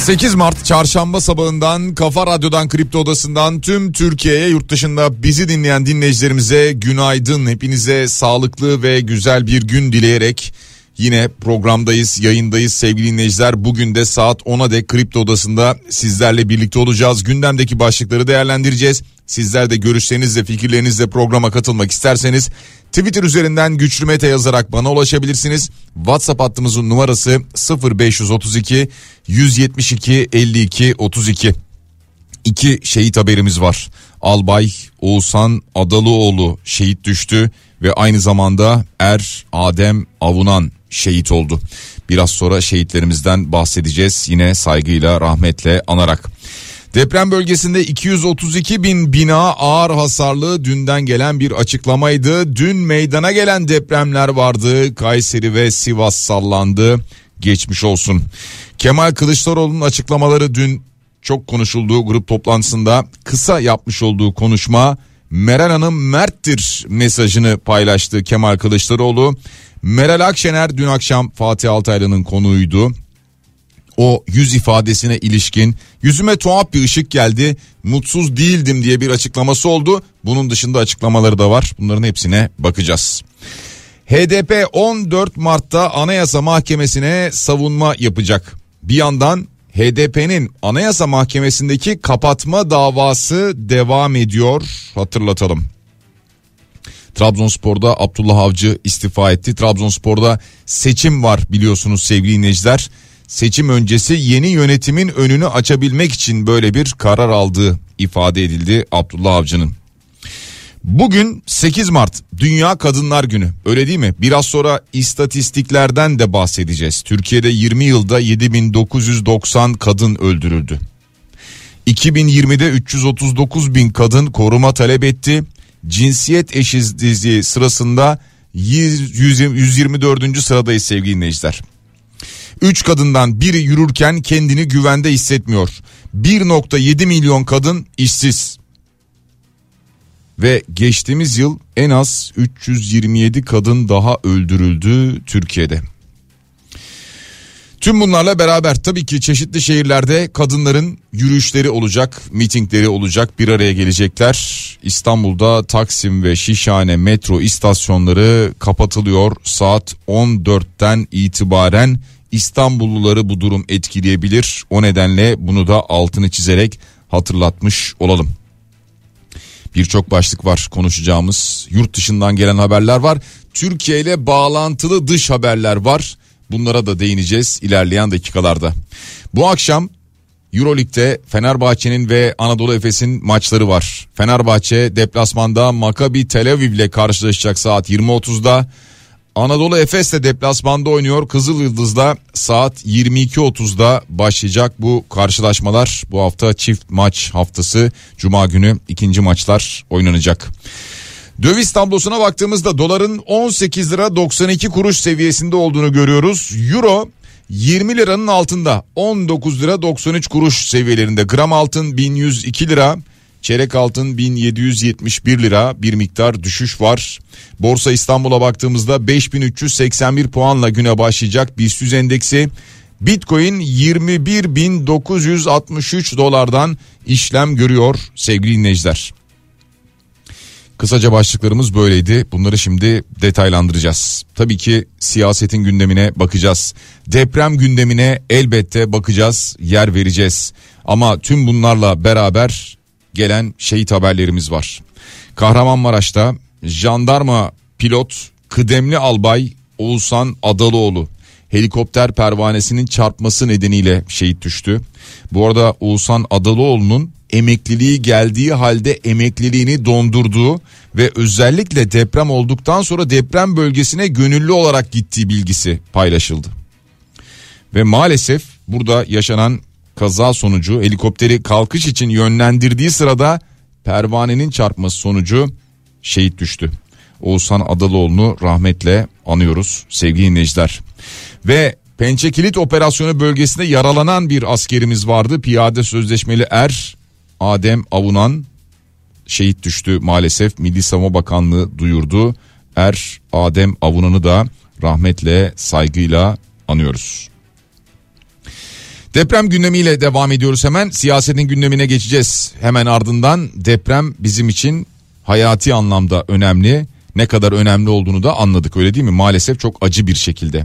8 Mart çarşamba sabahından Kafa Radyo'dan Kripto Odası'ndan tüm Türkiye'ye yurt dışında bizi dinleyen dinleyicilerimize günaydın. Hepinize sağlıklı ve güzel bir gün dileyerek yine programdayız yayındayız sevgili dinleyiciler. Bugün de saat 10'a dek Kripto Odası'nda sizlerle birlikte olacağız. Gündemdeki başlıkları değerlendireceğiz. Sizler de görüşlerinizle fikirlerinizle programa katılmak isterseniz Twitter üzerinden Güçlü Mete yazarak bana ulaşabilirsiniz. WhatsApp hattımızın numarası 0532 172 52 32. İki şehit haberimiz var. Albay Oğuzhan Adalıoğlu şehit düştü ve aynı zamanda Er Adem Avunan şehit oldu. Biraz sonra şehitlerimizden bahsedeceğiz yine saygıyla rahmetle anarak. Deprem bölgesinde 232 bin bina ağır hasarlı dünden gelen bir açıklamaydı. Dün meydana gelen depremler vardı. Kayseri ve Sivas sallandı. Geçmiş olsun. Kemal Kılıçdaroğlu'nun açıklamaları dün çok konuşulduğu grup toplantısında kısa yapmış olduğu konuşma Meral Hanım merttir mesajını paylaştı Kemal Kılıçdaroğlu. Meral Akşener dün akşam Fatih Altaylı'nın konuydu o yüz ifadesine ilişkin yüzüme tuhaf bir ışık geldi mutsuz değildim diye bir açıklaması oldu. Bunun dışında açıklamaları da var bunların hepsine bakacağız. HDP 14 Mart'ta Anayasa Mahkemesi'ne savunma yapacak. Bir yandan HDP'nin Anayasa Mahkemesi'ndeki kapatma davası devam ediyor hatırlatalım. Trabzonspor'da Abdullah Avcı istifa etti. Trabzonspor'da seçim var biliyorsunuz sevgili dinleyiciler seçim öncesi yeni yönetimin önünü açabilmek için böyle bir karar aldığı ifade edildi Abdullah Avcı'nın. Bugün 8 Mart Dünya Kadınlar Günü öyle değil mi? Biraz sonra istatistiklerden de bahsedeceğiz. Türkiye'de 20 yılda 7990 kadın öldürüldü. 2020'de 339 bin kadın koruma talep etti. Cinsiyet eşitsizliği sırasında 124. sıradayız sevgili dinleyiciler. 3 kadından biri yürürken kendini güvende hissetmiyor. 1.7 milyon kadın işsiz. Ve geçtiğimiz yıl en az 327 kadın daha öldürüldü Türkiye'de. Tüm bunlarla beraber tabii ki çeşitli şehirlerde kadınların yürüyüşleri olacak, mitingleri olacak, bir araya gelecekler. İstanbul'da Taksim ve Şişhane metro istasyonları kapatılıyor. Saat 14'ten itibaren İstanbulluları bu durum etkileyebilir. O nedenle bunu da altını çizerek hatırlatmış olalım. Birçok başlık var konuşacağımız. Yurt dışından gelen haberler var. Türkiye ile bağlantılı dış haberler var. Bunlara da değineceğiz ilerleyen dakikalarda. Bu akşam Euroleague'de Fenerbahçe'nin ve Anadolu Efes'in maçları var. Fenerbahçe deplasmanda Maccabi Tel Aviv ile karşılaşacak saat 20.30'da. Anadolu Efes de deplasmanda oynuyor. Kızıl Yıldız'da saat 22.30'da başlayacak bu karşılaşmalar. Bu hafta çift maç haftası. Cuma günü ikinci maçlar oynanacak. Döviz tablosuna baktığımızda doların 18 lira 92 kuruş seviyesinde olduğunu görüyoruz. Euro 20 liranın altında 19 lira 93 kuruş seviyelerinde. Gram altın 1102 lira. Çeyrek altın 1771 lira bir miktar düşüş var. Borsa İstanbul'a baktığımızda 5381 puanla güne başlayacak BIST endeksi. Bitcoin 21.963 dolardan işlem görüyor sevgili dinleyiciler. Kısaca başlıklarımız böyleydi. Bunları şimdi detaylandıracağız. Tabii ki siyasetin gündemine bakacağız. Deprem gündemine elbette bakacağız, yer vereceğiz. Ama tüm bunlarla beraber gelen şehit haberlerimiz var. Kahramanmaraş'ta jandarma pilot kıdemli albay Oğuzhan Adalıoğlu helikopter pervanesinin çarpması nedeniyle şehit düştü. Bu arada Oğuzhan Adalıoğlu'nun emekliliği geldiği halde emekliliğini dondurduğu ve özellikle deprem olduktan sonra deprem bölgesine gönüllü olarak gittiği bilgisi paylaşıldı. Ve maalesef burada yaşanan kaza sonucu helikopteri kalkış için yönlendirdiği sırada pervanenin çarpması sonucu şehit düştü. Oğuzhan Adalıoğlu'nu rahmetle anıyoruz sevgili dinleyiciler. Ve Pençe Kilit Operasyonu bölgesinde yaralanan bir askerimiz vardı. Piyade sözleşmeli er Adem Avunan şehit düştü maalesef. Milli Savunma Bakanlığı duyurdu. Er Adem Avunan'ı da rahmetle saygıyla anıyoruz. Deprem gündemiyle devam ediyoruz hemen. Siyasetin gündemine geçeceğiz. Hemen ardından deprem bizim için hayati anlamda önemli. Ne kadar önemli olduğunu da anladık öyle değil mi? Maalesef çok acı bir şekilde.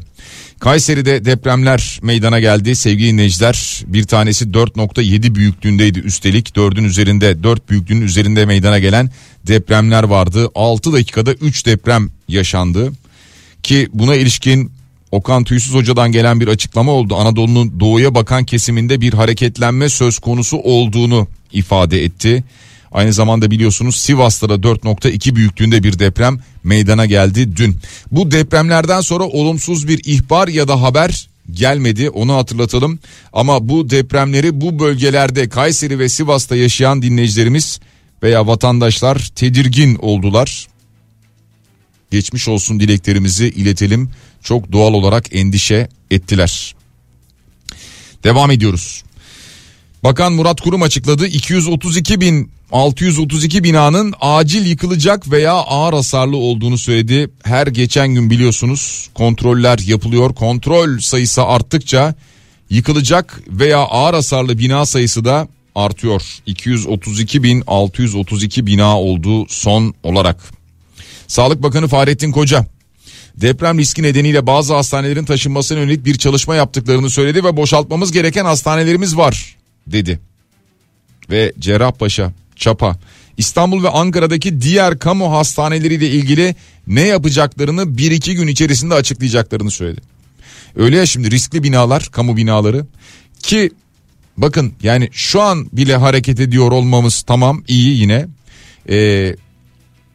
Kayseri'de depremler meydana geldi sevgili dinleyiciler. Bir tanesi 4.7 büyüklüğündeydi üstelik 4'ün üzerinde 4 büyüklüğünün üzerinde meydana gelen depremler vardı. 6 dakikada 3 deprem yaşandı. Ki buna ilişkin Okan Tüysüz Hoca'dan gelen bir açıklama oldu. Anadolu'nun doğuya bakan kesiminde bir hareketlenme söz konusu olduğunu ifade etti. Aynı zamanda biliyorsunuz Sivas'ta da 4.2 büyüklüğünde bir deprem meydana geldi dün. Bu depremlerden sonra olumsuz bir ihbar ya da haber gelmedi onu hatırlatalım. Ama bu depremleri bu bölgelerde Kayseri ve Sivas'ta yaşayan dinleyicilerimiz veya vatandaşlar tedirgin oldular. Geçmiş olsun dileklerimizi iletelim. Çok doğal olarak endişe ettiler. Devam ediyoruz. Bakan Murat Kurum açıkladı 232 bin 632 binanın acil yıkılacak veya ağır hasarlı olduğunu söyledi. Her geçen gün biliyorsunuz kontroller yapılıyor. Kontrol sayısı arttıkça yıkılacak veya ağır hasarlı bina sayısı da artıyor. 232 bin 632 bina oldu son olarak. Sağlık Bakanı Fahrettin Koca deprem riski nedeniyle bazı hastanelerin taşınmasına yönelik bir çalışma yaptıklarını söyledi ve boşaltmamız gereken hastanelerimiz var dedi. Ve Cerrahpaşa, Çapa, İstanbul ve Ankara'daki diğer kamu hastaneleriyle ilgili ne yapacaklarını bir iki gün içerisinde açıklayacaklarını söyledi. Öyle ya şimdi riskli binalar, kamu binaları ki bakın yani şu an bile hareket ediyor olmamız tamam iyi yine. Ee,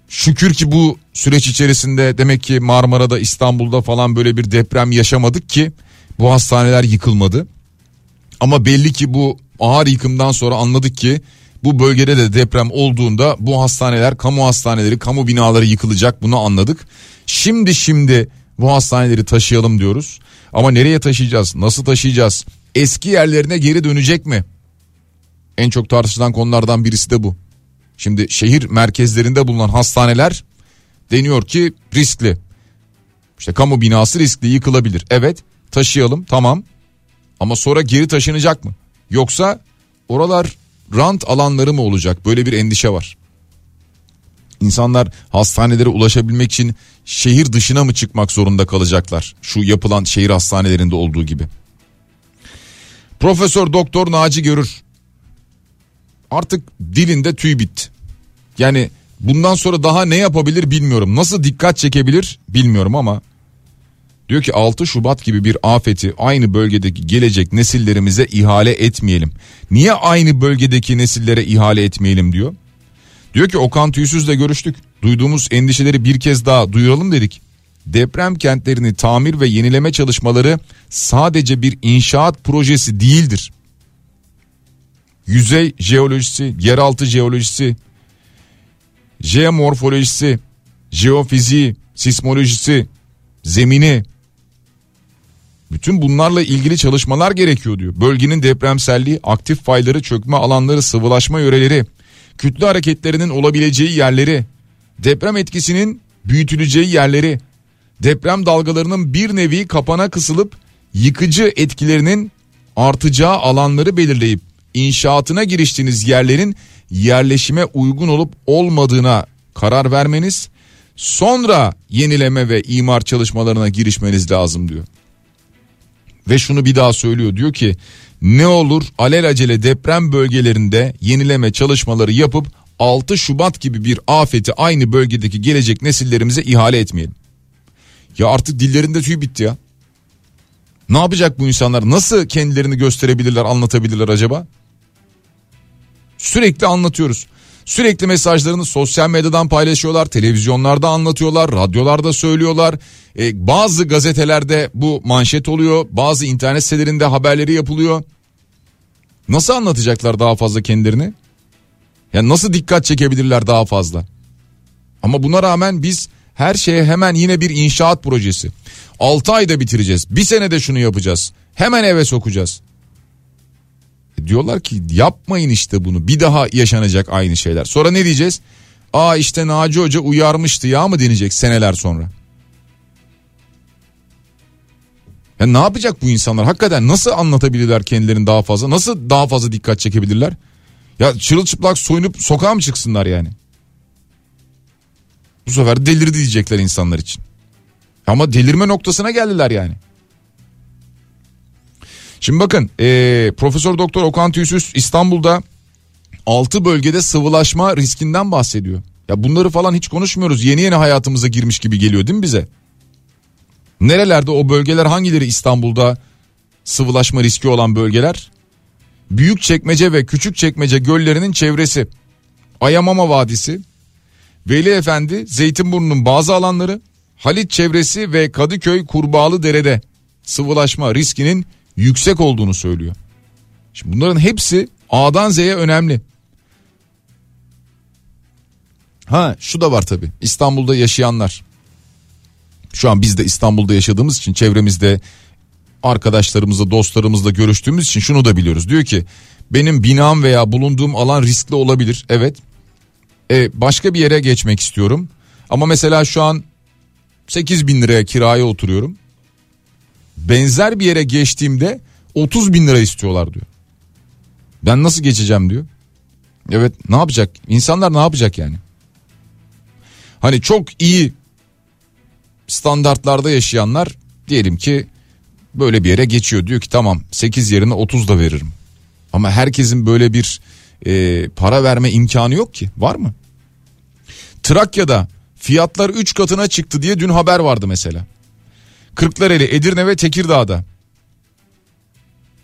şükür ki bu süreç içerisinde demek ki Marmara'da İstanbul'da falan böyle bir deprem yaşamadık ki bu hastaneler yıkılmadı. Ama belli ki bu ağır yıkımdan sonra anladık ki bu bölgede de deprem olduğunda bu hastaneler, kamu hastaneleri, kamu binaları yıkılacak bunu anladık. Şimdi şimdi bu hastaneleri taşıyalım diyoruz. Ama nereye taşıyacağız? Nasıl taşıyacağız? Eski yerlerine geri dönecek mi? En çok tartışılan konulardan birisi de bu. Şimdi şehir merkezlerinde bulunan hastaneler deniyor ki riskli. İşte kamu binası riskli yıkılabilir. Evet taşıyalım tamam ama sonra geri taşınacak mı? Yoksa oralar rant alanları mı olacak? Böyle bir endişe var. İnsanlar hastanelere ulaşabilmek için şehir dışına mı çıkmak zorunda kalacaklar? Şu yapılan şehir hastanelerinde olduğu gibi. Profesör Doktor Naci Görür artık dilinde tüy bitti. Yani bundan sonra daha ne yapabilir bilmiyorum. Nasıl dikkat çekebilir bilmiyorum ama diyor ki 6 Şubat gibi bir afeti aynı bölgedeki gelecek nesillerimize ihale etmeyelim. Niye aynı bölgedeki nesillere ihale etmeyelim diyor. Diyor ki Okan Tüysüz'le görüştük. Duyduğumuz endişeleri bir kez daha duyuralım dedik. Deprem kentlerini tamir ve yenileme çalışmaları sadece bir inşaat projesi değildir. Yüzey jeolojisi, yeraltı jeolojisi, jeomorfolojisi, jeofiziği, sismolojisi, zemini bütün bunlarla ilgili çalışmalar gerekiyor diyor. Bölgenin depremselliği, aktif fayları, çökme alanları, sıvılaşma yöreleri, kütle hareketlerinin olabileceği yerleri, deprem etkisinin büyütüleceği yerleri, deprem dalgalarının bir nevi kapana kısılıp yıkıcı etkilerinin artacağı alanları belirleyip inşaatına giriştiğiniz yerlerin yerleşime uygun olup olmadığına karar vermeniz sonra yenileme ve imar çalışmalarına girişmeniz lazım diyor. Ve şunu bir daha söylüyor diyor ki ne olur alelacele deprem bölgelerinde yenileme çalışmaları yapıp 6 Şubat gibi bir afeti aynı bölgedeki gelecek nesillerimize ihale etmeyelim. Ya artık dillerinde tüy bitti ya. Ne yapacak bu insanlar? Nasıl kendilerini gösterebilirler, anlatabilirler acaba? Sürekli anlatıyoruz. Sürekli mesajlarını sosyal medyadan paylaşıyorlar, televizyonlarda anlatıyorlar, radyolarda söylüyorlar. Ee, bazı gazetelerde bu manşet oluyor, bazı internet sitelerinde haberleri yapılıyor. Nasıl anlatacaklar daha fazla kendilerini? Yani nasıl dikkat çekebilirler daha fazla? Ama buna rağmen biz her şeye hemen yine bir inşaat projesi. 6 ayda bitireceğiz. Bir senede şunu yapacağız. Hemen eve sokacağız. Diyorlar ki yapmayın işte bunu. Bir daha yaşanacak aynı şeyler. Sonra ne diyeceğiz? Aa işte Naci Hoca uyarmıştı ya mı denecek seneler sonra. Ya ne yapacak bu insanlar? Hakikaten nasıl anlatabilirler kendilerini daha fazla? Nasıl daha fazla dikkat çekebilirler? Ya çırılçıplak soyunup sokağa mı çıksınlar yani? Bu sefer delirdi diyecekler insanlar için. Ama delirme noktasına geldiler yani. Şimdi bakın ee, Profesör Doktor Okan Tüysüz İstanbul'da 6 bölgede sıvılaşma riskinden bahsediyor. Ya bunları falan hiç konuşmuyoruz. Yeni yeni hayatımıza girmiş gibi geliyor değil mi bize? Nerelerde o bölgeler hangileri İstanbul'da sıvılaşma riski olan bölgeler? Büyük çekmece ve küçük çekmece göllerinin çevresi. Ayamama Vadisi, Veli Efendi, Zeytinburnu'nun bazı alanları, Halit çevresi ve Kadıköy Kurbağalı Dere'de sıvılaşma riskinin yüksek olduğunu söylüyor. Şimdi bunların hepsi A'dan Z'ye önemli. Ha şu da var tabi İstanbul'da yaşayanlar. Şu an biz de İstanbul'da yaşadığımız için çevremizde arkadaşlarımızla dostlarımızla görüştüğümüz için şunu da biliyoruz. Diyor ki benim binam veya bulunduğum alan riskli olabilir. Evet. E, başka bir yere geçmek istiyorum. Ama mesela şu an 8 bin liraya kiraya oturuyorum. Benzer bir yere geçtiğimde 30 bin lira istiyorlar diyor. Ben nasıl geçeceğim diyor. Evet ne yapacak? İnsanlar ne yapacak yani? Hani çok iyi standartlarda yaşayanlar diyelim ki böyle bir yere geçiyor. Diyor ki tamam 8 yerine 30 da veririm. Ama herkesin böyle bir e, para verme imkanı yok ki. Var mı? Trakya'da fiyatlar 3 katına çıktı diye dün haber vardı mesela. Kırklareli, Edirne ve Tekirdağ'da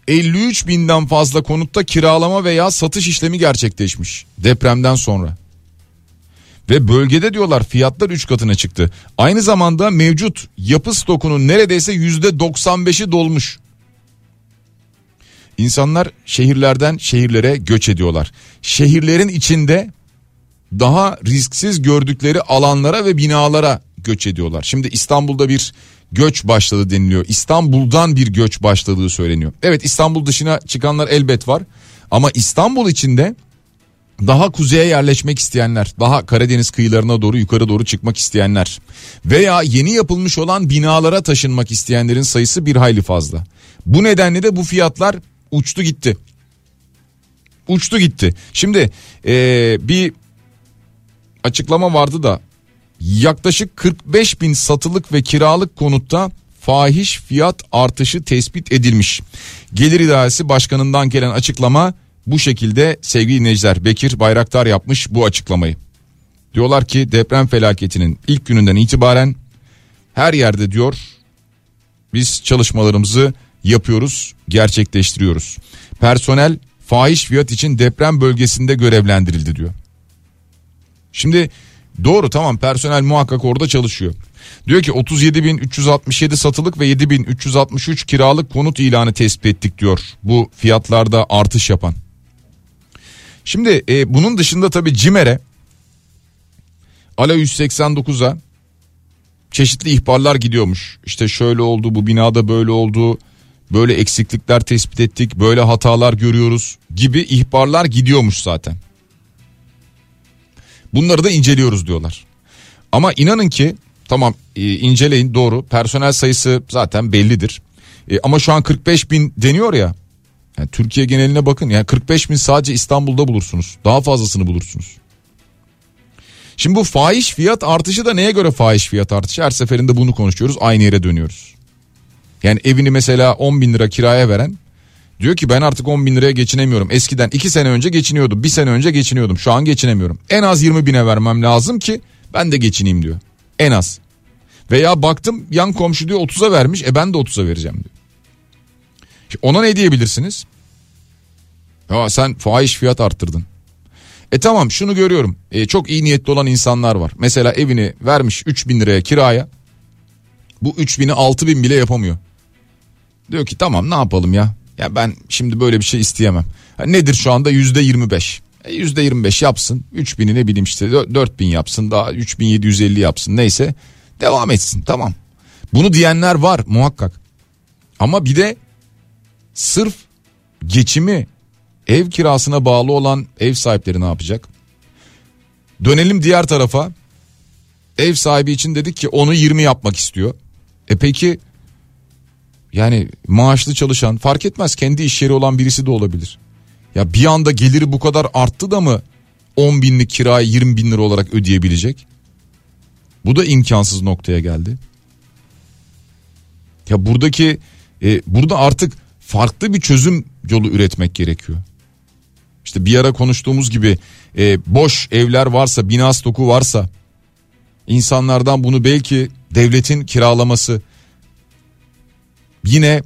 53 binden fazla konutta kiralama veya satış işlemi gerçekleşmiş depremden sonra. Ve bölgede diyorlar fiyatlar 3 katına çıktı. Aynı zamanda mevcut yapı stokunun neredeyse %95'i dolmuş. İnsanlar şehirlerden şehirlere göç ediyorlar. Şehirlerin içinde daha risksiz gördükleri alanlara ve binalara göç ediyorlar. Şimdi İstanbul'da bir göç başladı deniliyor. İstanbul'dan bir göç başladığı söyleniyor. Evet İstanbul dışına çıkanlar elbet var. Ama İstanbul içinde daha kuzeye yerleşmek isteyenler, daha Karadeniz kıyılarına doğru yukarı doğru çıkmak isteyenler veya yeni yapılmış olan binalara taşınmak isteyenlerin sayısı bir hayli fazla. Bu nedenle de bu fiyatlar uçtu gitti. Uçtu gitti. Şimdi ee, bir açıklama vardı da yaklaşık 45 bin satılık ve kiralık konutta fahiş fiyat artışı tespit edilmiş. Gelir İdaresi Başkanı'ndan gelen açıklama bu şekilde sevgili dinleyiciler Bekir Bayraktar yapmış bu açıklamayı. Diyorlar ki deprem felaketinin ilk gününden itibaren her yerde diyor biz çalışmalarımızı yapıyoruz, gerçekleştiriyoruz. Personel fahiş fiyat için deprem bölgesinde görevlendirildi diyor. Şimdi doğru tamam personel muhakkak orada çalışıyor. Diyor ki 37.367 satılık ve 7.363 kiralık konut ilanı tespit ettik diyor bu fiyatlarda artış yapan. Şimdi e, bunun dışında tabii CİMER'e Ala 189'a çeşitli ihbarlar gidiyormuş. İşte şöyle oldu bu binada böyle oldu böyle eksiklikler tespit ettik böyle hatalar görüyoruz gibi ihbarlar gidiyormuş zaten. Bunları da inceliyoruz diyorlar. Ama inanın ki tamam e, inceleyin doğru personel sayısı zaten bellidir. E, ama şu an 45 bin deniyor ya yani Türkiye geneline bakın yani 45 bin sadece İstanbul'da bulursunuz. Daha fazlasını bulursunuz. Şimdi bu fahiş fiyat artışı da neye göre fahiş fiyat artışı? Her seferinde bunu konuşuyoruz aynı yere dönüyoruz. Yani evini mesela 10 bin lira kiraya veren diyor ki ben artık 10 bin liraya geçinemiyorum. Eskiden 2 sene önce geçiniyordum 1 sene önce geçiniyordum şu an geçinemiyorum. En az 20 bine vermem lazım ki ben de geçineyim diyor. En az. Veya baktım yan komşu diyor 30'a vermiş e ben de 30'a vereceğim diyor. Ona ne diyebilirsiniz? Ya sen fahiş fiyat arttırdın. E tamam şunu görüyorum. E, çok iyi niyetli olan insanlar var. Mesela evini vermiş 3000 liraya kiraya. Bu 3000'i 6000 bile yapamıyor. Diyor ki tamam ne yapalım ya. Ya ben şimdi böyle bir şey isteyemem. Nedir şu anda yüzde 25. E, yüzde 25 yapsın. 3000'i ne bileyim işte 4000 yapsın. Daha 3750 yapsın neyse. Devam etsin tamam. Bunu diyenler var muhakkak. Ama bir de sırf geçimi ev kirasına bağlı olan ev sahipleri ne yapacak? Dönelim diğer tarafa. Ev sahibi için dedik ki onu 20 yapmak istiyor. E peki yani maaşlı çalışan fark etmez kendi iş yeri olan birisi de olabilir. Ya bir anda geliri bu kadar arttı da mı 10 binlik kirayı 20 bin lira olarak ödeyebilecek? Bu da imkansız noktaya geldi. Ya buradaki e, burada artık farklı bir çözüm yolu üretmek gerekiyor. İşte bir ara konuştuğumuz gibi e, boş evler varsa bina stoku varsa insanlardan bunu belki devletin kiralaması yine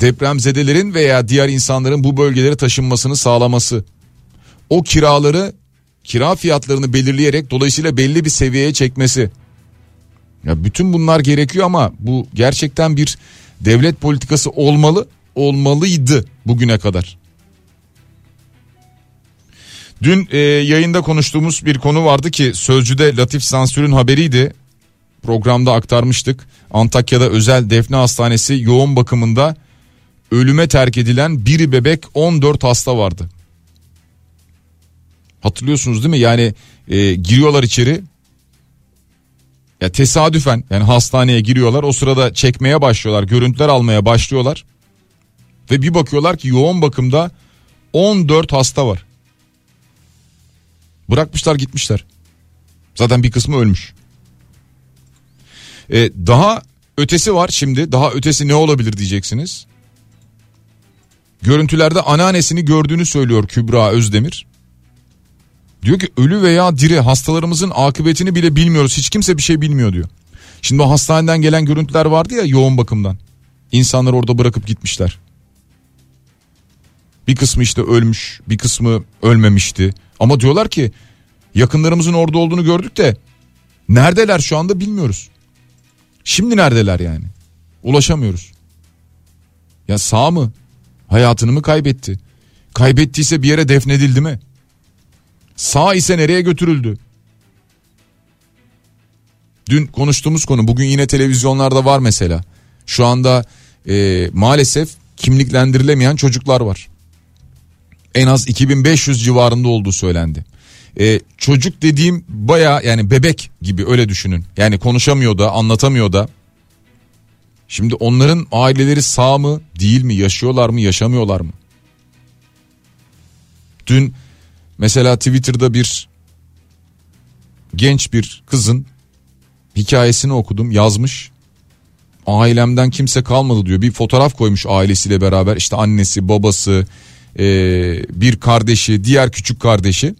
depremzedelerin veya diğer insanların bu bölgelere taşınmasını sağlaması o kiraları kira fiyatlarını belirleyerek dolayısıyla belli bir seviyeye çekmesi ya bütün bunlar gerekiyor ama bu gerçekten bir devlet politikası olmalı olmalıydı bugüne kadar. Dün e, yayında konuştuğumuz bir konu vardı ki Sözcü'de Latif Sansür'ün haberiydi. Programda aktarmıştık. Antakya'da özel defne hastanesi yoğun bakımında ölüme terk edilen bir bebek 14 hasta vardı. Hatırlıyorsunuz değil mi? Yani e, giriyorlar içeri. Ya tesadüfen yani hastaneye giriyorlar. O sırada çekmeye başlıyorlar. Görüntüler almaya başlıyorlar. Ve bir bakıyorlar ki yoğun bakımda 14 hasta var. Bırakmışlar gitmişler. Zaten bir kısmı ölmüş. Ee, daha ötesi var şimdi. Daha ötesi ne olabilir diyeceksiniz. Görüntülerde anneannesini gördüğünü söylüyor Kübra Özdemir. Diyor ki ölü veya diri hastalarımızın akıbetini bile bilmiyoruz. Hiç kimse bir şey bilmiyor diyor. Şimdi o hastaneden gelen görüntüler vardı ya yoğun bakımdan. İnsanlar orada bırakıp gitmişler. Bir kısmı işte ölmüş, bir kısmı ölmemişti. Ama diyorlar ki yakınlarımızın orada olduğunu gördük de neredeler şu anda bilmiyoruz. Şimdi neredeler yani? Ulaşamıyoruz. Ya sağ mı? Hayatını mı kaybetti? Kaybettiyse bir yere defnedildi mi? Sağ ise nereye götürüldü? Dün konuştuğumuz konu bugün yine televizyonlarda var mesela. Şu anda e, maalesef kimliklendirilemeyen çocuklar var. En az 2500 civarında olduğu söylendi. E, çocuk dediğim baya yani bebek gibi öyle düşünün. Yani konuşamıyor da anlatamıyor da. Şimdi onların aileleri sağ mı değil mi yaşıyorlar mı yaşamıyorlar mı? Dün mesela Twitter'da bir genç bir kızın hikayesini okudum yazmış. Ailemden kimse kalmadı diyor. Bir fotoğraf koymuş ailesiyle beraber işte annesi babası e, bir kardeşi diğer küçük kardeşi.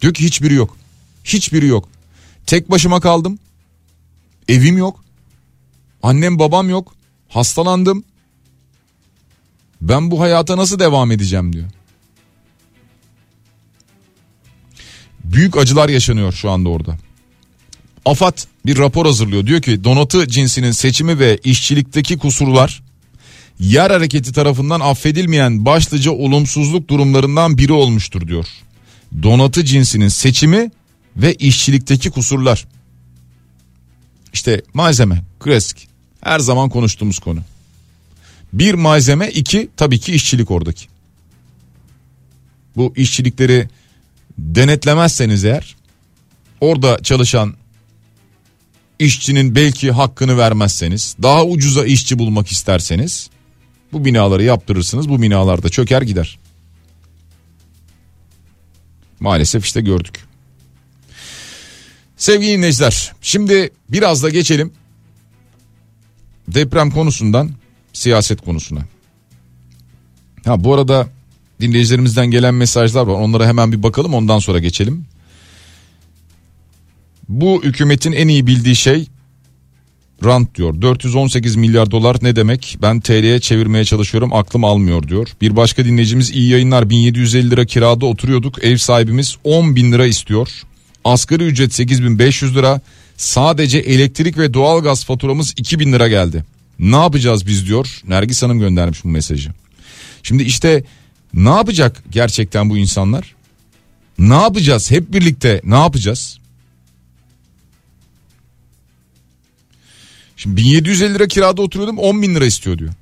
Diyor ki hiçbiri yok. Hiçbiri yok. Tek başıma kaldım. Evim yok. Annem babam yok. Hastalandım. Ben bu hayata nasıl devam edeceğim diyor. Büyük acılar yaşanıyor şu anda orada. AFAD bir rapor hazırlıyor. Diyor ki donatı cinsinin seçimi ve işçilikteki kusurlar yer hareketi tarafından affedilmeyen başlıca olumsuzluk durumlarından biri olmuştur diyor. Donatı cinsinin seçimi ve işçilikteki kusurlar. İşte malzeme klasik her zaman konuştuğumuz konu. Bir malzeme iki tabii ki işçilik oradaki. Bu işçilikleri denetlemezseniz eğer orada çalışan işçinin belki hakkını vermezseniz daha ucuza işçi bulmak isterseniz bu binaları yaptırırsınız bu binalarda çöker gider. Maalesef işte gördük. Sevgili dinleyiciler şimdi biraz da geçelim deprem konusundan siyaset konusuna. Ha bu arada dinleyicilerimizden gelen mesajlar var. Onlara hemen bir bakalım ondan sonra geçelim. Bu hükümetin en iyi bildiği şey rant diyor. 418 milyar dolar ne demek? Ben TL'ye çevirmeye çalışıyorum aklım almıyor diyor. Bir başka dinleyicimiz iyi yayınlar 1750 lira kirada oturuyorduk. Ev sahibimiz 10 bin lira istiyor. Asgari ücret 8500 lira. Sadece elektrik ve doğalgaz faturamız 2000 lira geldi. Ne yapacağız biz diyor. Nergis Hanım göndermiş bu mesajı. Şimdi işte ne yapacak gerçekten bu insanlar? Ne yapacağız hep birlikte ne yapacağız? Şimdi 1750 lira kirada oturuyordum 10 bin lira istiyor diyor.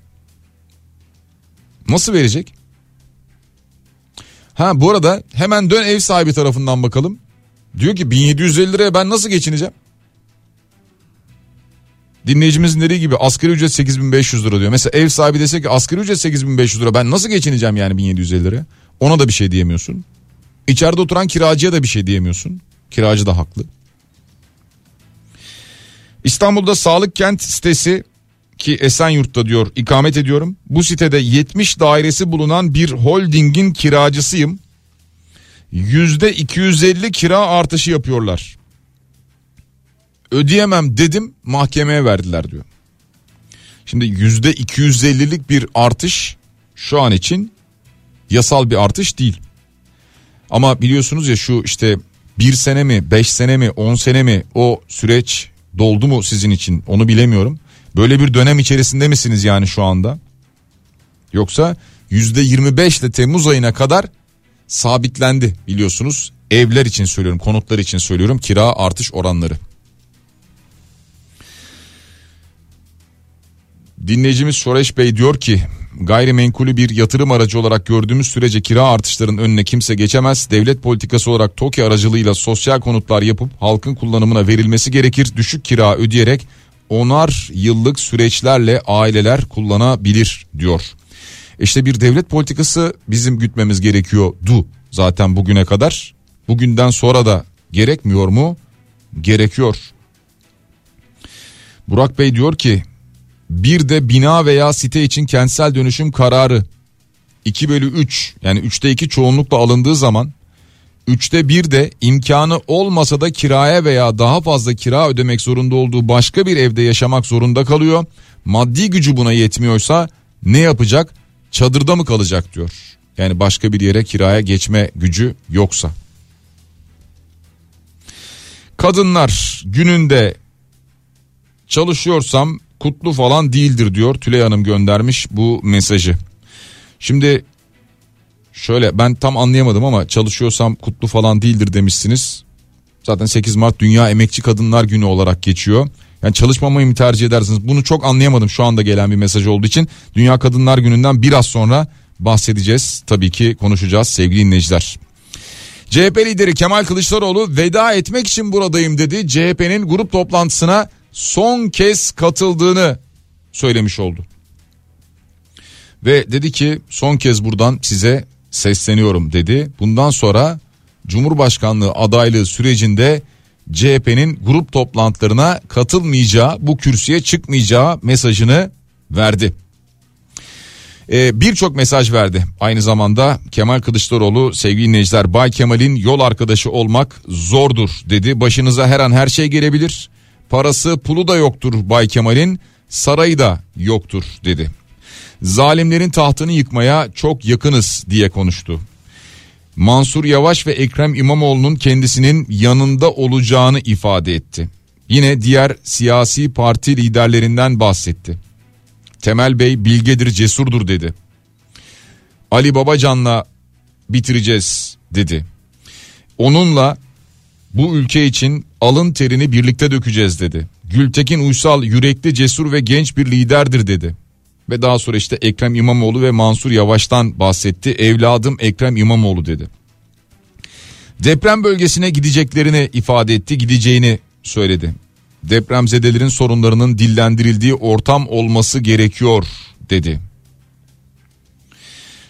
Nasıl verecek? Ha bu arada hemen dön ev sahibi tarafından bakalım. Diyor ki 1750 liraya ben nasıl geçineceğim? Dinleyicimizin dediği gibi asgari ücret 8500 lira diyor. Mesela ev sahibi dese ki asgari ücret 8500 lira ben nasıl geçineceğim yani 1750 liraya? Ona da bir şey diyemiyorsun. İçeride oturan kiracıya da bir şey diyemiyorsun. Kiracı da haklı. İstanbul'da Sağlık Kent sitesi ki Esenyurt'ta diyor ikamet ediyorum. Bu sitede 70 dairesi bulunan bir holdingin kiracısıyım. Yüzde 250 kira artışı yapıyorlar. Ödeyemem dedim mahkemeye verdiler diyor. Şimdi yüzde 250'lik bir artış şu an için yasal bir artış değil. Ama biliyorsunuz ya şu işte bir sene mi beş sene mi on sene mi o süreç doldu mu sizin için onu bilemiyorum. Böyle bir dönem içerisinde misiniz yani şu anda? Yoksa yüzde 25 ile Temmuz ayına kadar sabitlendi biliyorsunuz. Evler için söylüyorum konutlar için söylüyorum kira artış oranları. Dinleyicimiz Şoreş Bey diyor ki gayrimenkulü bir yatırım aracı olarak gördüğümüz sürece kira artışlarının önüne kimse geçemez. Devlet politikası olarak TOKİ aracılığıyla sosyal konutlar yapıp halkın kullanımına verilmesi gerekir. Düşük kira ödeyerek onar yıllık süreçlerle aileler kullanabilir diyor. İşte bir devlet politikası bizim gütmemiz gerekiyordu zaten bugüne kadar. Bugünden sonra da gerekmiyor mu? Gerekiyor. Burak Bey diyor ki bir de bina veya site için kentsel dönüşüm kararı 2 bölü 3 yani 3'te 2 çoğunlukla alındığı zaman 3'te 1 de imkanı olmasa da kiraya veya daha fazla kira ödemek zorunda olduğu başka bir evde yaşamak zorunda kalıyor. Maddi gücü buna yetmiyorsa ne yapacak? Çadırda mı kalacak diyor. Yani başka bir yere kiraya geçme gücü yoksa. Kadınlar gününde çalışıyorsam kutlu falan değildir diyor Tülay Hanım göndermiş bu mesajı. Şimdi şöyle ben tam anlayamadım ama çalışıyorsam kutlu falan değildir demişsiniz. Zaten 8 Mart Dünya Emekçi Kadınlar Günü olarak geçiyor. Yani çalışmamayı mı tercih edersiniz? Bunu çok anlayamadım şu anda gelen bir mesaj olduğu için. Dünya Kadınlar Günü'nden biraz sonra bahsedeceğiz. Tabii ki konuşacağız sevgili dinleyiciler. CHP lideri Kemal Kılıçdaroğlu veda etmek için buradayım dedi. CHP'nin grup toplantısına son kez katıldığını söylemiş oldu. Ve dedi ki son kez buradan size sesleniyorum dedi. Bundan sonra Cumhurbaşkanlığı adaylığı sürecinde CHP'nin grup toplantılarına katılmayacağı, bu kürsüye çıkmayacağı mesajını verdi. Ee, Birçok mesaj verdi. Aynı zamanda Kemal Kılıçdaroğlu sevgili dinleyiciler Bay Kemal'in yol arkadaşı olmak zordur dedi. Başınıza her an her şey gelebilir. Parası pulu da yoktur Bay Kemal'in sarayı da yoktur dedi. Zalimlerin tahtını yıkmaya çok yakınız diye konuştu. Mansur Yavaş ve Ekrem İmamoğlu'nun kendisinin yanında olacağını ifade etti. Yine diğer siyasi parti liderlerinden bahsetti. Temel Bey bilgedir cesurdur dedi. Ali Babacan'la bitireceğiz dedi. Onunla bu ülke için alın terini birlikte dökeceğiz dedi. Gültekin Uysal yürekli cesur ve genç bir liderdir dedi. Ve daha sonra işte Ekrem İmamoğlu ve Mansur Yavaş'tan bahsetti. Evladım Ekrem İmamoğlu dedi. Deprem bölgesine gideceklerini ifade etti, gideceğini söyledi. Depremzedelerin sorunlarının dillendirildiği ortam olması gerekiyor dedi.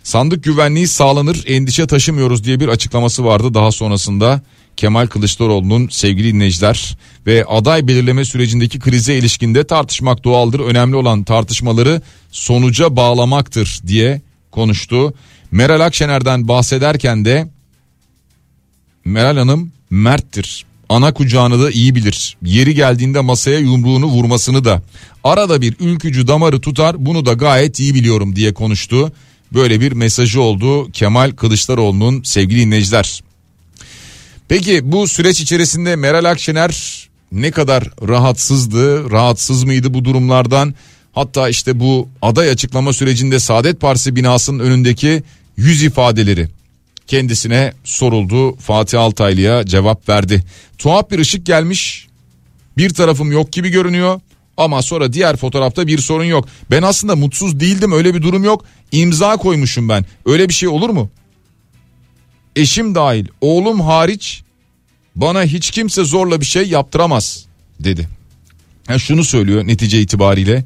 Sandık güvenliği sağlanır, endişe taşımıyoruz diye bir açıklaması vardı. Daha sonrasında Kemal Kılıçdaroğlu'nun sevgili dinleyiciler ve aday belirleme sürecindeki krize ilişkinde tartışmak doğaldır. Önemli olan tartışmaları sonuca bağlamaktır diye konuştu. Meral Akşener'den bahsederken de Meral Hanım merttir. ana kucağını da iyi bilir. Yeri geldiğinde masaya yumruğunu vurmasını da. Arada bir ülkücü damarı tutar bunu da gayet iyi biliyorum diye konuştu. Böyle bir mesajı oldu Kemal Kılıçdaroğlu'nun sevgili dinleyiciler. Peki bu süreç içerisinde Meral Akşener ne kadar rahatsızdı, rahatsız mıydı bu durumlardan? Hatta işte bu aday açıklama sürecinde Saadet Partisi binasının önündeki yüz ifadeleri kendisine soruldu. Fatih Altaylı'ya cevap verdi. Tuhaf bir ışık gelmiş. Bir tarafım yok gibi görünüyor. Ama sonra diğer fotoğrafta bir sorun yok. Ben aslında mutsuz değildim öyle bir durum yok. İmza koymuşum ben. Öyle bir şey olur mu? Eşim dahil oğlum hariç bana hiç kimse zorla bir şey yaptıramaz dedi. Yani şunu söylüyor netice itibariyle.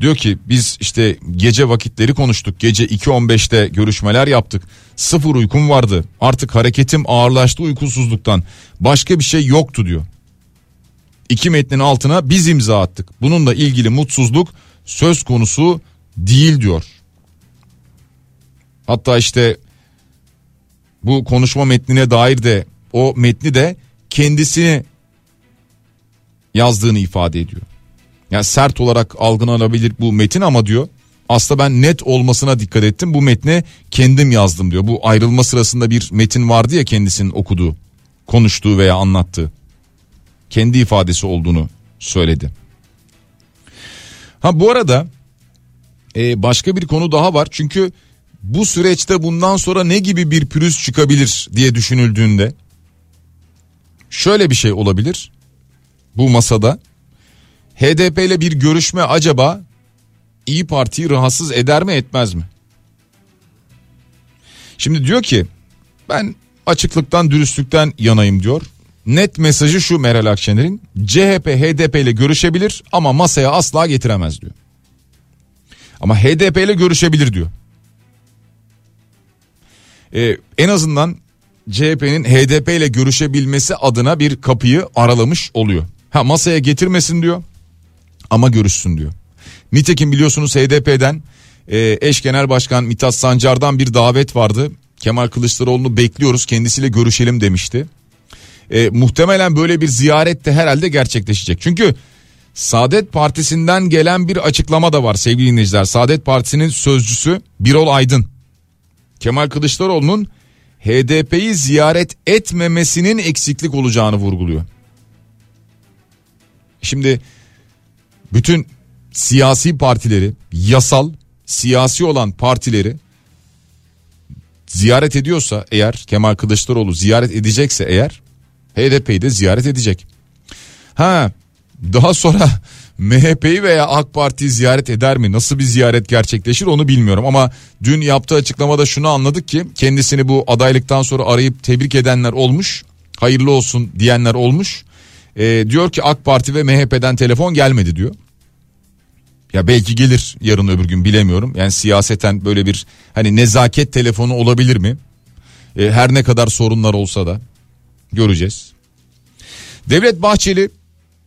Diyor ki biz işte gece vakitleri konuştuk. Gece 2.15'te görüşmeler yaptık. Sıfır uykum vardı. Artık hareketim ağırlaştı uykusuzluktan. Başka bir şey yoktu diyor. İki metnin altına biz imza attık. Bununla ilgili mutsuzluk söz konusu değil diyor. Hatta işte bu konuşma metnine dair de o metni de kendisini yazdığını ifade ediyor. Yani sert olarak algılanabilir bu metin ama diyor aslında ben net olmasına dikkat ettim. Bu metne kendim yazdım diyor. Bu ayrılma sırasında bir metin vardı ya kendisinin okuduğu, konuştuğu veya anlattığı. Kendi ifadesi olduğunu söyledi. Ha bu arada e, başka bir konu daha var. Çünkü bu süreçte bundan sonra ne gibi bir pürüz çıkabilir diye düşünüldüğünde şöyle bir şey olabilir. Bu masada HDP ile bir görüşme acaba İyi Parti'yi rahatsız eder mi etmez mi? Şimdi diyor ki ben açıklıktan dürüstlükten yanayım diyor. Net mesajı şu Meral Akşener'in CHP HDP ile görüşebilir ama masaya asla getiremez diyor. Ama HDP ile görüşebilir diyor. Ee, en azından CHP'nin HDP ile görüşebilmesi adına bir kapıyı aralamış oluyor. Ha masaya getirmesin diyor ama görüşsün diyor. Nitekim biliyorsunuz HDP'den e, eş genel başkan Mithat Sancar'dan bir davet vardı. Kemal Kılıçdaroğlu'nu bekliyoruz kendisiyle görüşelim demişti. E, muhtemelen böyle bir ziyaret de herhalde gerçekleşecek. Çünkü Saadet Partisi'nden gelen bir açıklama da var sevgili dinleyiciler. Saadet Partisi'nin sözcüsü Birol Aydın. Kemal Kılıçdaroğlu'nun HDP'yi ziyaret etmemesinin eksiklik olacağını vurguluyor. Şimdi bütün siyasi partileri, yasal, siyasi olan partileri ziyaret ediyorsa eğer Kemal Kılıçdaroğlu ziyaret edecekse eğer HDP'yi de ziyaret edecek. Ha daha sonra MHP'yi veya AK Parti'yi ziyaret eder mi? Nasıl bir ziyaret gerçekleşir onu bilmiyorum ama dün yaptığı açıklamada şunu anladık ki kendisini bu adaylıktan sonra arayıp tebrik edenler olmuş. Hayırlı olsun diyenler olmuş. E, diyor ki AK Parti ve MHP'den telefon gelmedi diyor. Ya belki gelir yarın öbür gün bilemiyorum. Yani siyaseten böyle bir hani nezaket telefonu olabilir mi? E, her ne kadar sorunlar olsa da göreceğiz. Devlet Bahçeli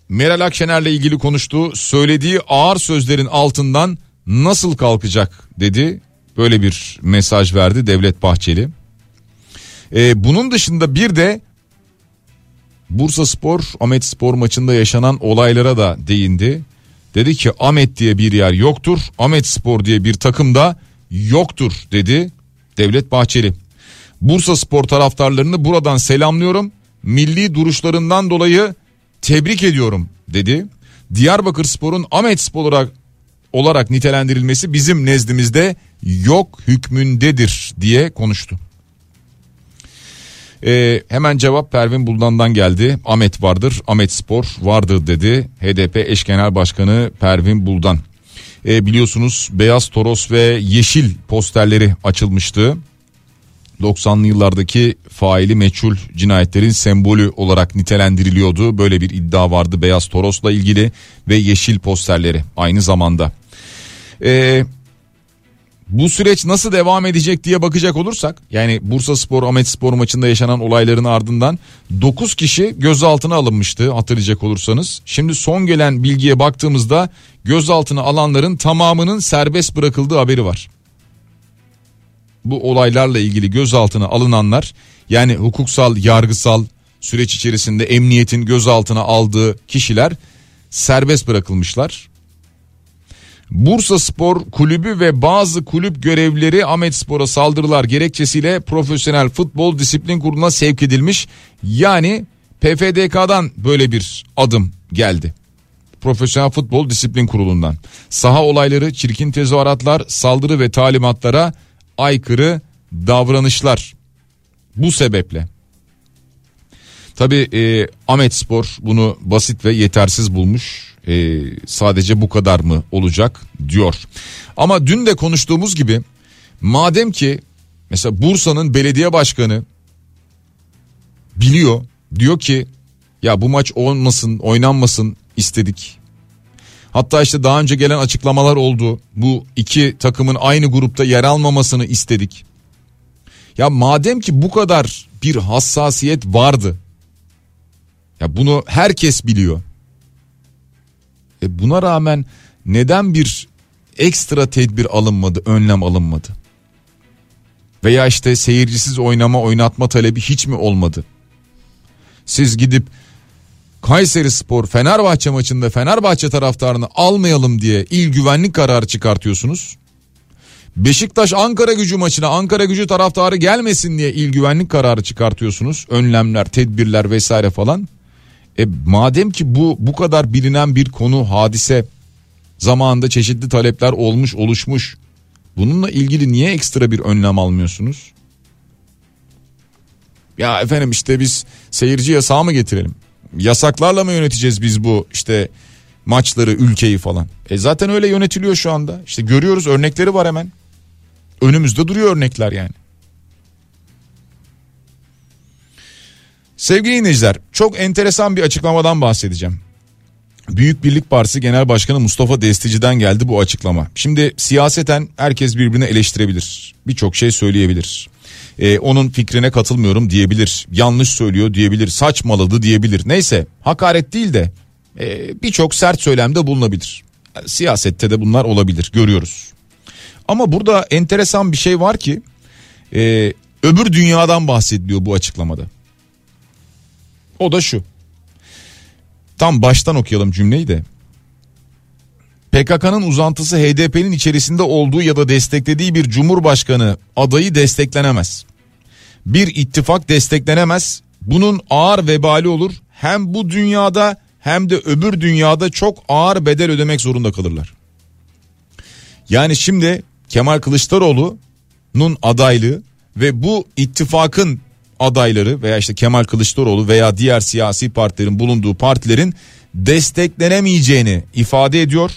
Meral Akşener'le ilgili konuştuğu söylediği ağır sözlerin altından nasıl kalkacak dedi. Böyle bir mesaj verdi Devlet Bahçeli. Ee, bunun dışında bir de Bursa Spor Ahmet Spor maçında yaşanan olaylara da değindi. Dedi ki Ahmet diye bir yer yoktur. Ahmet Spor diye bir takım da yoktur dedi Devlet Bahçeli. Bursa Spor taraftarlarını buradan selamlıyorum. Milli duruşlarından dolayı tebrik ediyorum dedi. Diyarbakır Spor'un Ahmet Spor olarak, olarak nitelendirilmesi bizim nezdimizde yok hükmündedir diye konuştu. Ee, hemen cevap Pervin Buldan'dan geldi. Ahmet vardır, Ahmet Spor vardır dedi. HDP eş genel başkanı Pervin Buldan. Ee, biliyorsunuz beyaz toros ve yeşil posterleri açılmıştı. 90'lı yıllardaki faili meçhul cinayetlerin sembolü olarak nitelendiriliyordu. Böyle bir iddia vardı Beyaz Toros'la ilgili ve yeşil posterleri aynı zamanda. Ee, bu süreç nasıl devam edecek diye bakacak olursak yani Bursa Spor Ahmet Spor maçında yaşanan olayların ardından 9 kişi gözaltına alınmıştı hatırlayacak olursanız. Şimdi son gelen bilgiye baktığımızda gözaltına alanların tamamının serbest bırakıldığı haberi var bu olaylarla ilgili gözaltına alınanlar yani hukuksal, yargısal süreç içerisinde emniyetin gözaltına aldığı kişiler serbest bırakılmışlar. Bursa Spor Kulübü ve bazı kulüp görevlileri Ahmet Spor'a saldırılar gerekçesiyle Profesyonel Futbol Disiplin Kurulu'na sevk edilmiş. Yani PFDK'dan böyle bir adım geldi. Profesyonel Futbol Disiplin Kurulu'ndan. Saha olayları, çirkin tezahüratlar, saldırı ve talimatlara aykırı davranışlar. Bu sebeple. Tabi e, Ahmet Spor bunu basit ve yetersiz bulmuş. E, sadece bu kadar mı olacak diyor. Ama dün de konuştuğumuz gibi madem ki mesela Bursa'nın belediye başkanı biliyor diyor ki ya bu maç olmasın oynanmasın istedik. Hatta işte daha önce gelen açıklamalar oldu. Bu iki takımın aynı grupta yer almamasını istedik. Ya madem ki bu kadar bir hassasiyet vardı. Ya bunu herkes biliyor. E buna rağmen neden bir ekstra tedbir alınmadı, önlem alınmadı? Veya işte seyircisiz oynama, oynatma talebi hiç mi olmadı? Siz gidip Kayseri Spor Fenerbahçe maçında Fenerbahçe taraftarını almayalım diye il güvenlik kararı çıkartıyorsunuz. Beşiktaş Ankara gücü maçına Ankara gücü taraftarı gelmesin diye il güvenlik kararı çıkartıyorsunuz. Önlemler, tedbirler vesaire falan. E madem ki bu bu kadar bilinen bir konu, hadise zamanında çeşitli talepler olmuş, oluşmuş. Bununla ilgili niye ekstra bir önlem almıyorsunuz? Ya efendim işte biz seyirci yasağı mı getirelim? Yasaklarla mı yöneteceğiz biz bu işte maçları, ülkeyi falan? E zaten öyle yönetiliyor şu anda. İşte görüyoruz örnekleri var hemen. Önümüzde duruyor örnekler yani. Sevgili dinleyiciler çok enteresan bir açıklamadan bahsedeceğim. Büyük Birlik Partisi Genel Başkanı Mustafa Destici'den geldi bu açıklama. Şimdi siyaseten herkes birbirini eleştirebilir. Birçok şey söyleyebilir. Ee, onun fikrine katılmıyorum diyebilir. Yanlış söylüyor diyebilir. Saçmaladı diyebilir. Neyse hakaret değil de e, birçok sert söylemde bulunabilir. Siyasette de bunlar olabilir görüyoruz. Ama burada enteresan bir şey var ki e, öbür dünyadan bahsediliyor bu açıklamada. O da şu. Tam baştan okuyalım cümleyi de. PKK'nın uzantısı HDP'nin içerisinde olduğu ya da desteklediği bir cumhurbaşkanı adayı desteklenemez. Bir ittifak desteklenemez. Bunun ağır vebali olur. Hem bu dünyada hem de öbür dünyada çok ağır bedel ödemek zorunda kalırlar. Yani şimdi Kemal Kılıçdaroğlu'nun adaylığı ve bu ittifakın adayları veya işte Kemal Kılıçdaroğlu veya diğer siyasi partilerin bulunduğu partilerin desteklenemeyeceğini ifade ediyor.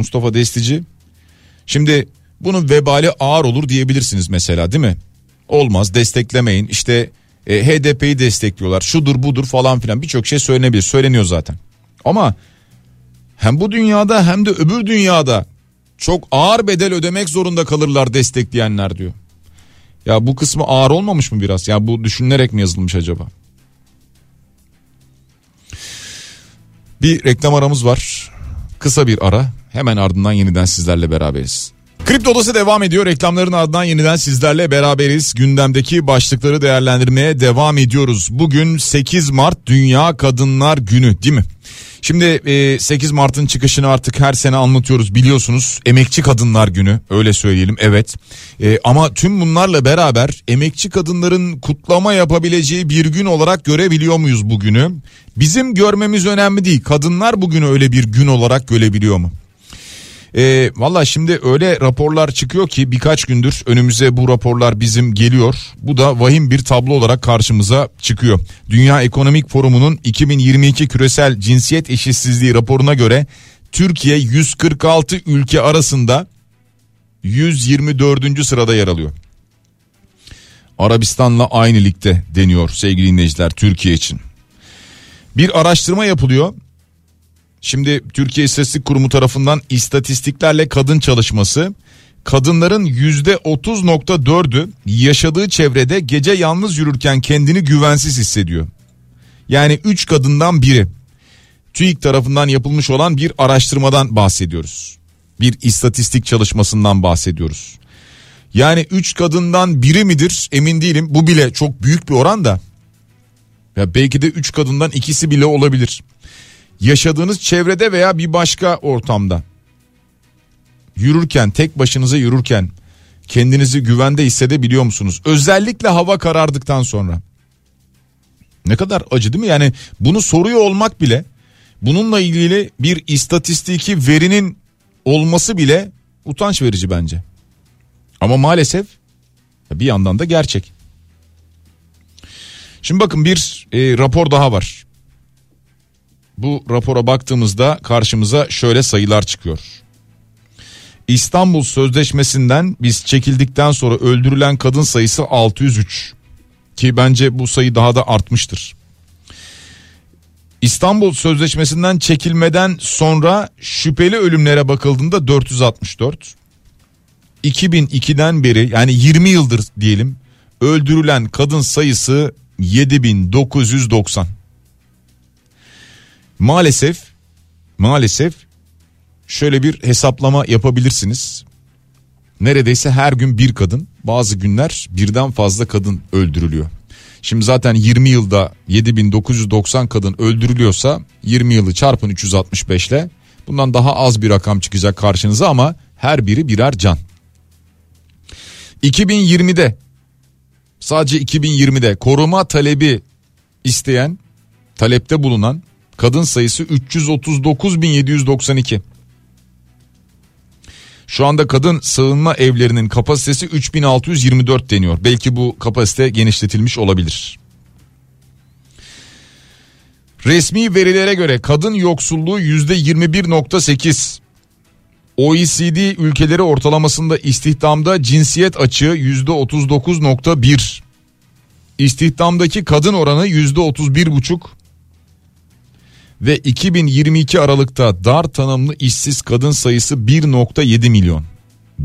Mustafa Destici. Şimdi bunun vebali ağır olur diyebilirsiniz mesela değil mi? Olmaz desteklemeyin işte e, HDP'yi destekliyorlar şudur budur falan filan birçok şey söylenebilir söyleniyor zaten. Ama hem bu dünyada hem de öbür dünyada çok ağır bedel ödemek zorunda kalırlar destekleyenler diyor. Ya bu kısmı ağır olmamış mı biraz? Ya bu düşünülerek mi yazılmış acaba? Bir reklam aramız var. Kısa bir ara. Hemen ardından yeniden sizlerle beraberiz. Kripto Odası devam ediyor. Reklamların ardından yeniden sizlerle beraberiz. Gündemdeki başlıkları değerlendirmeye devam ediyoruz. Bugün 8 Mart Dünya Kadınlar Günü değil mi? Şimdi 8 e, Mart'ın çıkışını artık her sene anlatıyoruz biliyorsunuz. Emekçi Kadınlar Günü öyle söyleyelim evet. E, ama tüm bunlarla beraber emekçi kadınların kutlama yapabileceği bir gün olarak görebiliyor muyuz bugünü? Bizim görmemiz önemli değil. Kadınlar bugünü öyle bir gün olarak görebiliyor mu? E, Valla şimdi öyle raporlar çıkıyor ki birkaç gündür önümüze bu raporlar bizim geliyor. Bu da vahim bir tablo olarak karşımıza çıkıyor. Dünya Ekonomik Forumu'nun 2022 küresel cinsiyet eşitsizliği raporuna göre Türkiye 146 ülke arasında 124. sırada yer alıyor. Arabistan'la aynı ligde deniyor sevgili dinleyiciler Türkiye için. Bir araştırma yapılıyor. Şimdi Türkiye İstatistik Kurumu tarafından istatistiklerle kadın çalışması kadınların yüzde 30.4'ü yaşadığı çevrede gece yalnız yürürken kendini güvensiz hissediyor. Yani 3 kadından biri. TÜİK tarafından yapılmış olan bir araştırmadan bahsediyoruz. Bir istatistik çalışmasından bahsediyoruz. Yani 3 kadından biri midir emin değilim. Bu bile çok büyük bir oran da. Ya belki de 3 kadından ikisi bile olabilir. Yaşadığınız çevrede veya bir başka ortamda yürürken tek başınıza yürürken kendinizi güvende hissedebiliyor musunuz? Özellikle hava karardıktan sonra. Ne kadar acı değil mi? Yani bunu soruyor olmak bile bununla ilgili bir istatistiki verinin olması bile utanç verici bence. Ama maalesef bir yandan da gerçek. Şimdi bakın bir e, rapor daha var. Bu rapora baktığımızda karşımıza şöyle sayılar çıkıyor. İstanbul Sözleşmesi'nden biz çekildikten sonra öldürülen kadın sayısı 603 ki bence bu sayı daha da artmıştır. İstanbul Sözleşmesi'nden çekilmeden sonra şüpheli ölümlere bakıldığında 464. 2002'den beri yani 20 yıldır diyelim öldürülen kadın sayısı 7990. Maalesef maalesef şöyle bir hesaplama yapabilirsiniz. Neredeyse her gün bir kadın bazı günler birden fazla kadın öldürülüyor. Şimdi zaten 20 yılda 7990 kadın öldürülüyorsa 20 yılı çarpın 365 ile bundan daha az bir rakam çıkacak karşınıza ama her biri birer can. 2020'de sadece 2020'de koruma talebi isteyen talepte bulunan kadın sayısı 339.792. Şu anda kadın sığınma evlerinin kapasitesi 3624 deniyor. Belki bu kapasite genişletilmiş olabilir. Resmi verilere göre kadın yoksulluğu %21.8. OECD ülkeleri ortalamasında istihdamda cinsiyet açığı %39.1. İstihdamdaki kadın oranı %31.5 ve 2022 Aralık'ta dar tanımlı işsiz kadın sayısı 1.7 milyon.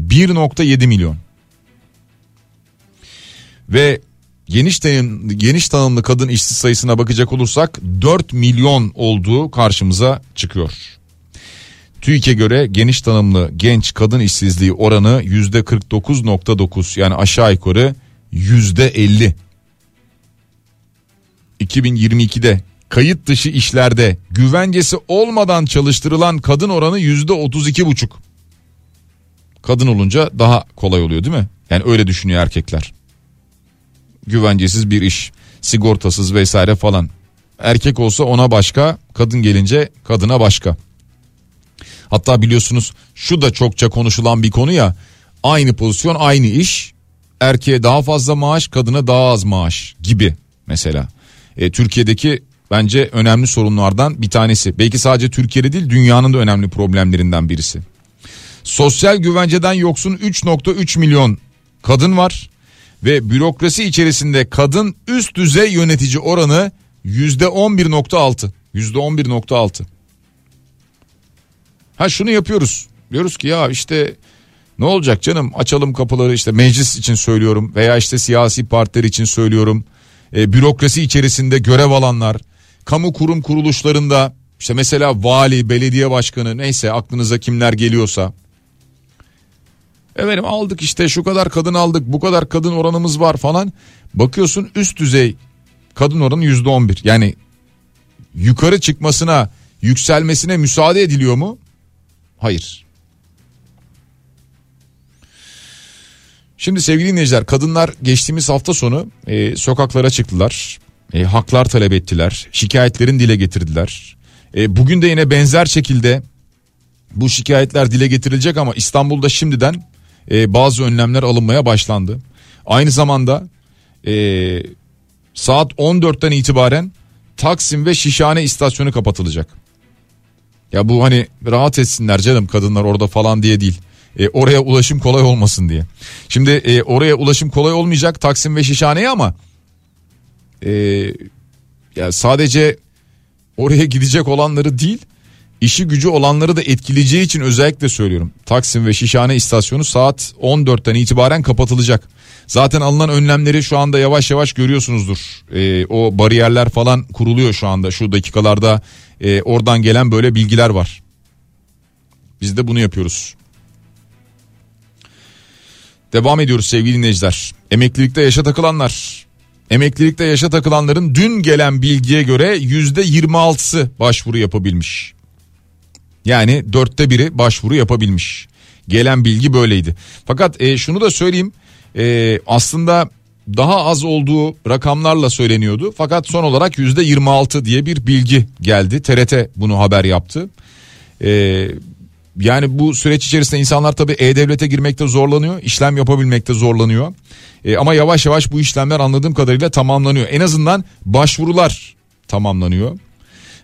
1.7 milyon. Ve geniş tanım, geniş tanımlı kadın işsiz sayısına bakacak olursak 4 milyon olduğu karşımıza çıkıyor. TÜİK'e göre geniş tanımlı genç kadın işsizliği oranı %49.9 yani aşağı yukarı %50. 2022'de kayıt dışı işlerde güvencesi olmadan çalıştırılan kadın oranı yüzde otuz iki buçuk. Kadın olunca daha kolay oluyor değil mi? Yani öyle düşünüyor erkekler. Güvencesiz bir iş, sigortasız vesaire falan. Erkek olsa ona başka, kadın gelince kadına başka. Hatta biliyorsunuz şu da çokça konuşulan bir konu ya. Aynı pozisyon, aynı iş. Erkeğe daha fazla maaş, kadına daha az maaş gibi mesela. E, Türkiye'deki bence önemli sorunlardan bir tanesi. Belki sadece Türkiye'de değil dünyanın da önemli problemlerinden birisi. Sosyal güvenceden yoksun 3.3 milyon kadın var ve bürokrasi içerisinde kadın üst düzey yönetici oranı %11.6. %11.6. Ha şunu yapıyoruz. Diyoruz ki ya işte ne olacak canım açalım kapıları işte meclis için söylüyorum veya işte siyasi partiler için söylüyorum. E, bürokrasi içerisinde görev alanlar kamu kurum kuruluşlarında işte mesela vali, belediye başkanı neyse aklınıza kimler geliyorsa. Efendim aldık işte şu kadar kadın aldık bu kadar kadın oranımız var falan. Bakıyorsun üst düzey kadın oranı yüzde on bir. Yani yukarı çıkmasına yükselmesine müsaade ediliyor mu? Hayır. Şimdi sevgili dinleyiciler kadınlar geçtiğimiz hafta sonu e, sokaklara çıktılar e, haklar talep ettiler. Şikayetlerin dile getirdiler. E, bugün de yine benzer şekilde bu şikayetler dile getirilecek ama İstanbul'da şimdiden e, bazı önlemler alınmaya başlandı. Aynı zamanda e, saat 14'ten itibaren Taksim ve Şişhane istasyonu kapatılacak. Ya bu hani rahat etsinler canım kadınlar orada falan diye değil. E, oraya ulaşım kolay olmasın diye. Şimdi e, oraya ulaşım kolay olmayacak Taksim ve Şişhane'ye ama e, ya sadece oraya gidecek olanları değil işi gücü olanları da etkileyeceği için özellikle söylüyorum. Taksim ve Şişhane istasyonu saat 14'ten itibaren kapatılacak. Zaten alınan önlemleri şu anda yavaş yavaş görüyorsunuzdur. Ee, o bariyerler falan kuruluyor şu anda şu dakikalarda e, oradan gelen böyle bilgiler var. Biz de bunu yapıyoruz. Devam ediyoruz sevgili dinleyiciler. Emeklilikte yaşa takılanlar Emeklilikte yaşa takılanların dün gelen bilgiye göre yüzde 26'sı başvuru yapabilmiş. Yani dörtte biri başvuru yapabilmiş. Gelen bilgi böyleydi. Fakat e, şunu da söyleyeyim e, aslında daha az olduğu rakamlarla söyleniyordu. Fakat son olarak yüzde 26 diye bir bilgi geldi. TRT bunu haber yaptı. E, yani bu süreç içerisinde insanlar tabii E-Devlet'e girmekte zorlanıyor. işlem yapabilmekte zorlanıyor. E, ama yavaş yavaş bu işlemler anladığım kadarıyla tamamlanıyor. En azından başvurular tamamlanıyor.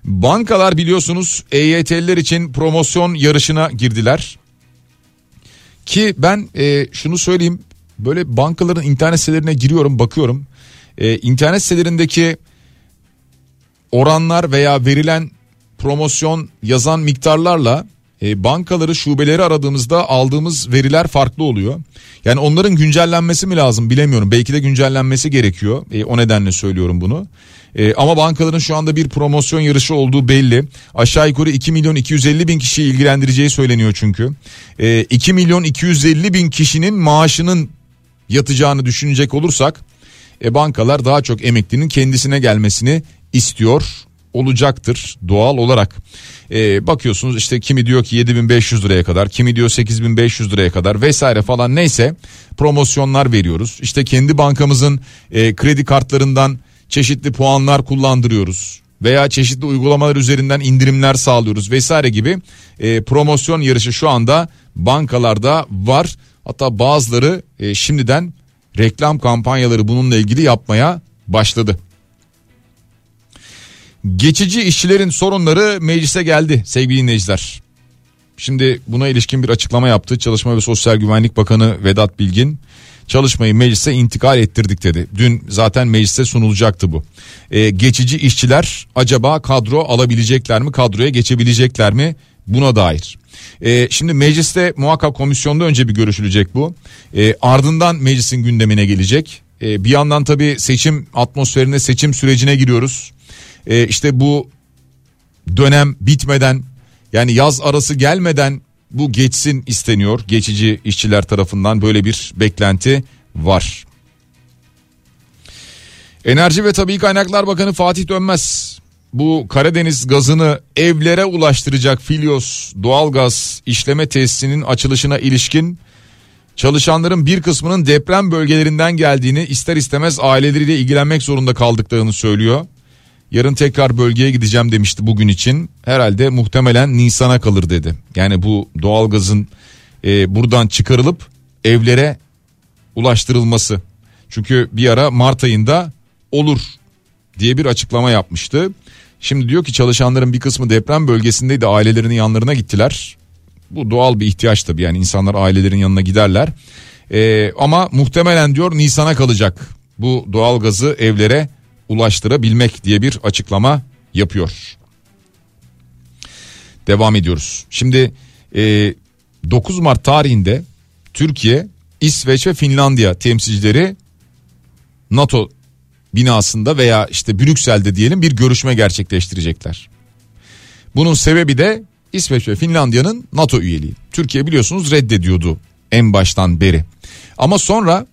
Bankalar biliyorsunuz EYT'liler için promosyon yarışına girdiler. Ki ben e, şunu söyleyeyim böyle bankaların internet sitelerine giriyorum bakıyorum. E, internet sitelerindeki oranlar veya verilen promosyon yazan miktarlarla e, bankaları şubeleri aradığımızda aldığımız veriler farklı oluyor. Yani onların güncellenmesi mi lazım bilemiyorum. Belki de güncellenmesi gerekiyor. E, o nedenle söylüyorum bunu. E, ama bankaların şu anda bir promosyon yarışı olduğu belli. Aşağı yukarı 2 milyon 250 bin kişiyi ilgilendireceği söyleniyor çünkü. E, 2 milyon 250 bin kişinin maaşının yatacağını düşünecek olursak e, bankalar daha çok emeklinin kendisine gelmesini istiyor olacaktır doğal olarak. Ee, bakıyorsunuz işte kimi diyor ki 7500 liraya kadar kimi diyor 8500 liraya kadar vesaire falan neyse promosyonlar veriyoruz. İşte kendi bankamızın e, kredi kartlarından çeşitli puanlar kullandırıyoruz veya çeşitli uygulamalar üzerinden indirimler sağlıyoruz vesaire gibi e, promosyon yarışı şu anda bankalarda var. Hatta bazıları e, şimdiden reklam kampanyaları bununla ilgili yapmaya başladı. Geçici işçilerin sorunları meclise geldi sevgili dinleyiciler. Şimdi buna ilişkin bir açıklama yaptı Çalışma ve Sosyal Güvenlik Bakanı Vedat Bilgin. Çalışmayı meclise intikal ettirdik dedi. Dün zaten meclise sunulacaktı bu. Ee, geçici işçiler acaba kadro alabilecekler mi? Kadroya geçebilecekler mi? Buna dair. Ee, şimdi mecliste muhakkak komisyonda önce bir görüşülecek bu. Ee, ardından meclisin gündemine gelecek. Ee, bir yandan tabii seçim atmosferine seçim sürecine giriyoruz e, işte bu dönem bitmeden yani yaz arası gelmeden bu geçsin isteniyor. Geçici işçiler tarafından böyle bir beklenti var. Enerji ve Tabii Kaynaklar Bakanı Fatih Dönmez bu Karadeniz gazını evlere ulaştıracak Filyos doğalgaz işleme tesisinin açılışına ilişkin çalışanların bir kısmının deprem bölgelerinden geldiğini ister istemez aileleriyle ilgilenmek zorunda kaldıklarını söylüyor. Yarın tekrar bölgeye gideceğim demişti bugün için. Herhalde muhtemelen Nisan'a kalır dedi. Yani bu doğalgazın e, buradan çıkarılıp evlere ulaştırılması. Çünkü bir ara Mart ayında olur diye bir açıklama yapmıştı. Şimdi diyor ki çalışanların bir kısmı deprem bölgesindeydi ailelerinin yanlarına gittiler. Bu doğal bir ihtiyaç tabii yani insanlar ailelerin yanına giderler. Ee, ama muhtemelen diyor Nisan'a kalacak bu doğalgazı evlere ulaştırabilmek diye bir açıklama yapıyor. Devam ediyoruz. Şimdi e, 9 Mart tarihinde Türkiye, İsveç ve Finlandiya temsilcileri NATO binasında veya işte Brüksel'de diyelim bir görüşme gerçekleştirecekler. Bunun sebebi de İsveç ve Finlandiya'nın NATO üyeliği. Türkiye biliyorsunuz reddediyordu en baştan beri. Ama sonra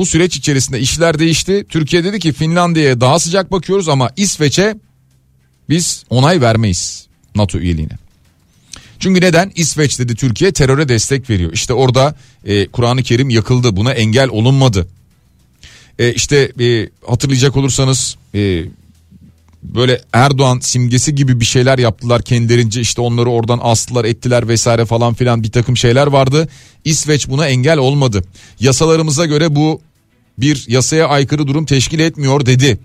bu süreç içerisinde işler değişti. Türkiye dedi ki Finlandiya'ya daha sıcak bakıyoruz ama İsveç'e biz onay vermeyiz NATO üyeliğine. Çünkü neden? İsveç dedi Türkiye teröre destek veriyor. İşte orada e, Kur'an-ı Kerim yakıldı buna engel olunmadı. E, işte e, hatırlayacak olursanız e, böyle Erdoğan simgesi gibi bir şeyler yaptılar kendilerince işte onları oradan astılar ettiler vesaire falan filan bir takım şeyler vardı. İsveç buna engel olmadı. Yasalarımıza göre bu bir yasaya aykırı durum teşkil etmiyor dedi.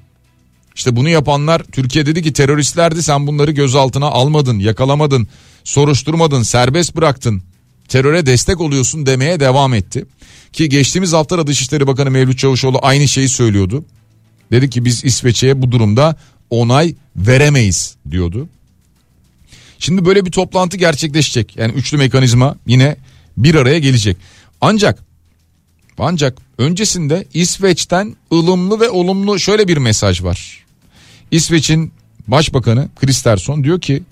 İşte bunu yapanlar Türkiye dedi ki teröristlerdi sen bunları gözaltına almadın, yakalamadın, soruşturmadın, serbest bıraktın. Teröre destek oluyorsun demeye devam etti. Ki geçtiğimiz hafta Dışişleri Bakanı Mevlüt Çavuşoğlu aynı şeyi söylüyordu. Dedi ki biz İsveç'e bu durumda onay veremeyiz diyordu. Şimdi böyle bir toplantı gerçekleşecek. Yani üçlü mekanizma yine bir araya gelecek. Ancak ancak öncesinde İsveç'ten ılımlı ve olumlu şöyle bir mesaj var. İsveç'in başbakanı Kristersson diyor ki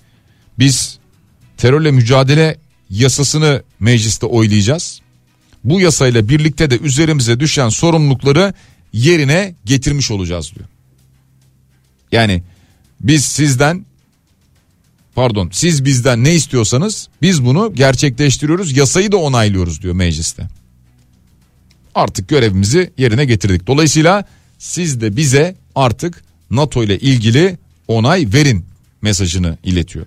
biz terörle mücadele yasasını mecliste oylayacağız. Bu yasayla birlikte de üzerimize düşen sorumlulukları yerine getirmiş olacağız diyor. Yani biz sizden pardon siz bizden ne istiyorsanız biz bunu gerçekleştiriyoruz yasayı da onaylıyoruz diyor mecliste. Artık görevimizi yerine getirdik. Dolayısıyla siz de bize artık NATO ile ilgili onay verin mesajını iletiyor.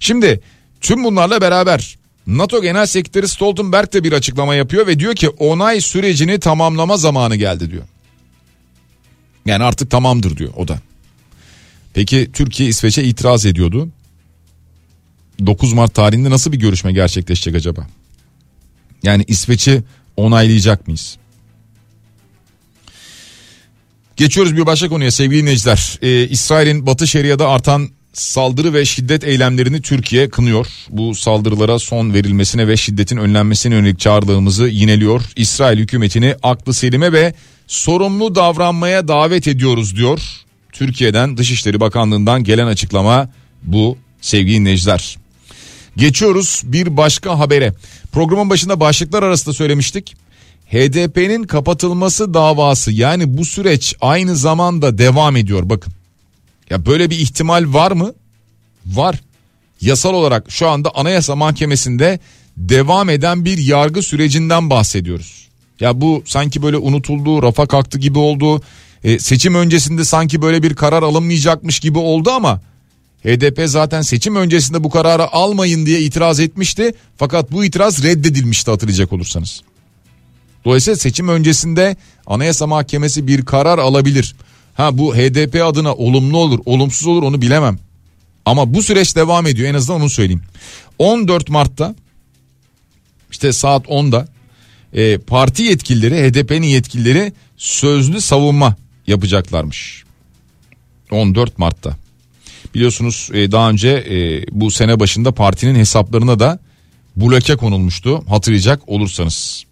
Şimdi tüm bunlarla beraber NATO Genel Sekreteri Stoltenberg de bir açıklama yapıyor ve diyor ki onay sürecini tamamlama zamanı geldi diyor. Yani artık tamamdır diyor o da. Peki Türkiye İsveç'e itiraz ediyordu. 9 Mart tarihinde nasıl bir görüşme gerçekleşecek acaba? Yani İsveç'i onaylayacak mıyız? Geçiyoruz bir başka konuya sevgili dinleyiciler. Ee, İsrail'in Batı Şeria'da artan saldırı ve şiddet eylemlerini Türkiye kınıyor. Bu saldırılara son verilmesine ve şiddetin önlenmesine yönelik çağrılığımızı yineliyor. İsrail hükümetini aklı selime ve sorumlu davranmaya davet ediyoruz diyor. Türkiye'den Dışişleri Bakanlığı'ndan gelen açıklama bu sevgili dinleyiciler. Geçiyoruz bir başka habere. Programın başında başlıklar arasında söylemiştik. HDP'nin kapatılması davası yani bu süreç aynı zamanda devam ediyor bakın. Ya böyle bir ihtimal var mı? Var. Yasal olarak şu anda Anayasa Mahkemesi'nde devam eden bir yargı sürecinden bahsediyoruz. Ya bu sanki böyle unutuldu, rafa kalktı gibi oldu. E, seçim öncesinde sanki böyle bir karar alınmayacakmış gibi oldu ama HDP zaten seçim öncesinde bu kararı almayın diye itiraz etmişti. Fakat bu itiraz reddedilmişti hatırlayacak olursanız. Dolayısıyla seçim öncesinde Anayasa Mahkemesi bir karar alabilir. Ha bu HDP adına olumlu olur, olumsuz olur onu bilemem. Ama bu süreç devam ediyor en azından onu söyleyeyim. 14 Mart'ta işte saat 10'da e, parti yetkilileri HDP'nin yetkilileri sözlü savunma yapacaklarmış. 14 Mart'ta. Biliyorsunuz e, daha önce e, bu sene başında partinin hesaplarına da bloke konulmuştu hatırlayacak olursanız.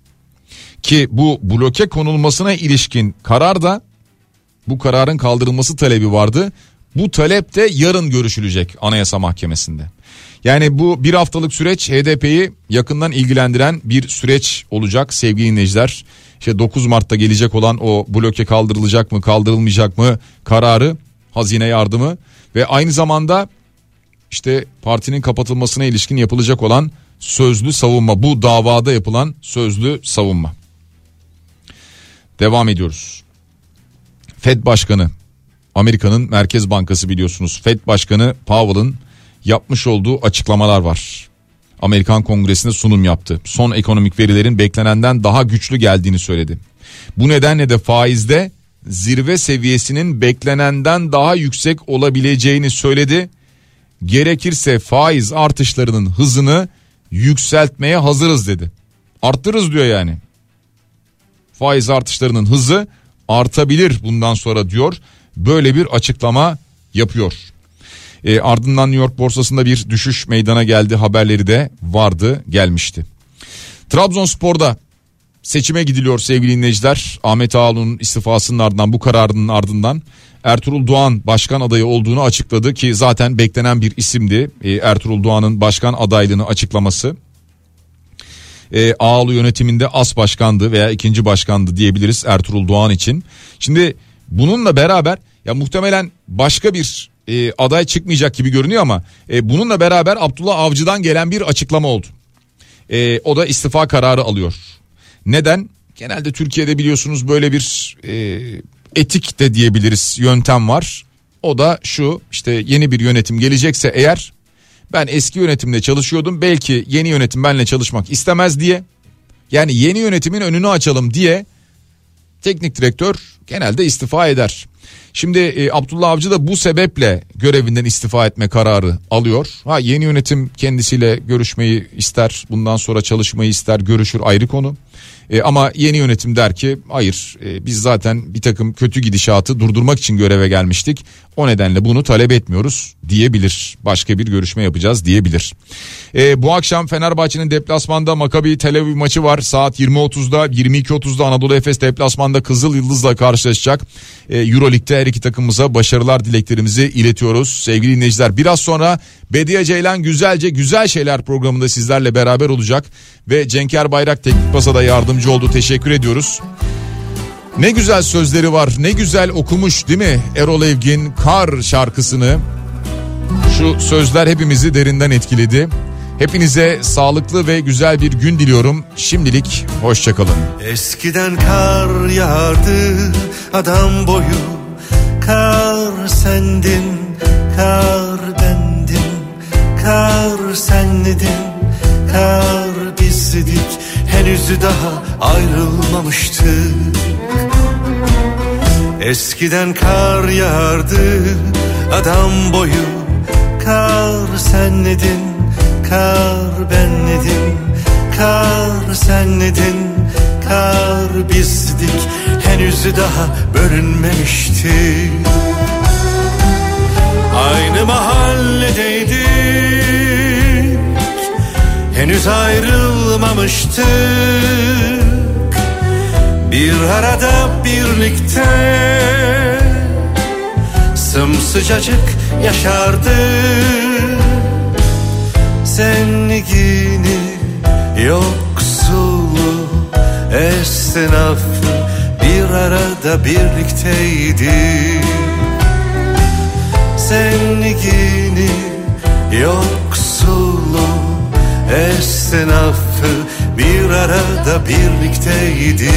Ki bu bloke konulmasına ilişkin karar da bu kararın kaldırılması talebi vardı. Bu talep de yarın görüşülecek Anayasa Mahkemesi'nde. Yani bu bir haftalık süreç HDP'yi yakından ilgilendiren bir süreç olacak sevgili dinleyiciler. İşte 9 Mart'ta gelecek olan o bloke kaldırılacak mı kaldırılmayacak mı kararı hazine yardımı ve aynı zamanda işte partinin kapatılmasına ilişkin yapılacak olan sözlü savunma bu davada yapılan sözlü savunma. Devam ediyoruz. Fed Başkanı Amerika'nın Merkez Bankası biliyorsunuz. Fed Başkanı Powell'ın yapmış olduğu açıklamalar var. Amerikan Kongresi'nde sunum yaptı. Son ekonomik verilerin beklenenden daha güçlü geldiğini söyledi. Bu nedenle de faizde zirve seviyesinin beklenenden daha yüksek olabileceğini söyledi. Gerekirse faiz artışlarının hızını yükseltmeye hazırız dedi. Arttırırız diyor yani. Faiz artışlarının hızı artabilir bundan sonra diyor. Böyle bir açıklama yapıyor. E, ardından New York borsasında bir düşüş meydana geldi haberleri de vardı gelmişti. Trabzonspor'da seçime gidiliyor sevgili dinleyiciler. Ahmet Ağaoğlu'nun istifasının ardından bu kararının ardından Ertuğrul Doğan başkan adayı olduğunu açıkladı ki zaten beklenen bir isimdi. E, Ertuğrul Doğan'ın başkan adaylığını açıklaması. E, Ağaoğlu yönetiminde as başkandı veya ikinci başkandı diyebiliriz Ertuğrul Doğan için. Şimdi bununla beraber ya muhtemelen başka bir e, aday çıkmayacak gibi görünüyor ama e, bununla beraber Abdullah Avcı'dan gelen bir açıklama oldu. E, o da istifa kararı alıyor. Neden? Genelde Türkiye'de biliyorsunuz böyle bir e, etik de diyebiliriz yöntem var. O da şu işte yeni bir yönetim gelecekse eğer ben eski yönetimde çalışıyordum belki yeni yönetim benimle çalışmak istemez diye. Yani yeni yönetimin önünü açalım diye teknik direktör genelde istifa eder. Şimdi e, Abdullah Avcı da bu sebeple görevinden istifa etme kararı alıyor. Ha yeni yönetim kendisiyle görüşmeyi ister, bundan sonra çalışmayı ister, görüşür ayrı konu. E, ama yeni yönetim der ki hayır e, biz zaten bir takım kötü gidişatı durdurmak için göreve gelmiştik. O nedenle bunu talep etmiyoruz diyebilir. Başka bir görüşme yapacağız diyebilir. E, bu akşam Fenerbahçe'nin deplasmanda Maccabi Tel Aviv maçı var. Saat 20.30'da 22.30'da Anadolu Efes deplasmanda Kızıl Yıldız'la karşılaşacak. E, Euroleague'de her iki takımımıza başarılar dileklerimizi iletiyoruz. Sevgili dinleyiciler biraz sonra Bediye Ceylan Güzelce Güzel Şeyler programında sizlerle beraber olacak. Ve Cenker Bayrak Teknik Masa'da yardımcı oldu. Teşekkür ediyoruz. Ne güzel sözleri var ne güzel okumuş değil mi Erol Evgin Kar şarkısını. Şu sözler hepimizi derinden etkiledi. Hepinize sağlıklı ve güzel bir gün diliyorum. Şimdilik hoşçakalın. Eskiden kar yağardı adam boyu Kar sendin, kar bendim Kar senledin, kar bizdik Henüz daha ayrılmamıştık Eskiden kar yağardı adam boyu Kar senledin, kar benledim Kar senledin, kar bizdik. Henüz daha bölünmemiştik Aynı mahalledeydik Henüz ayrılmamıştık Bir arada birlikte Sımsıcacık yaşardık Zengini yoksulu esnafı bir arada birlikteydik Zengini yoksulu esnafı bir arada birlikteydik.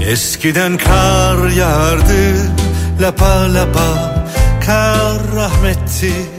Eskiden kar yağardı lapa lapa Kar rahmetti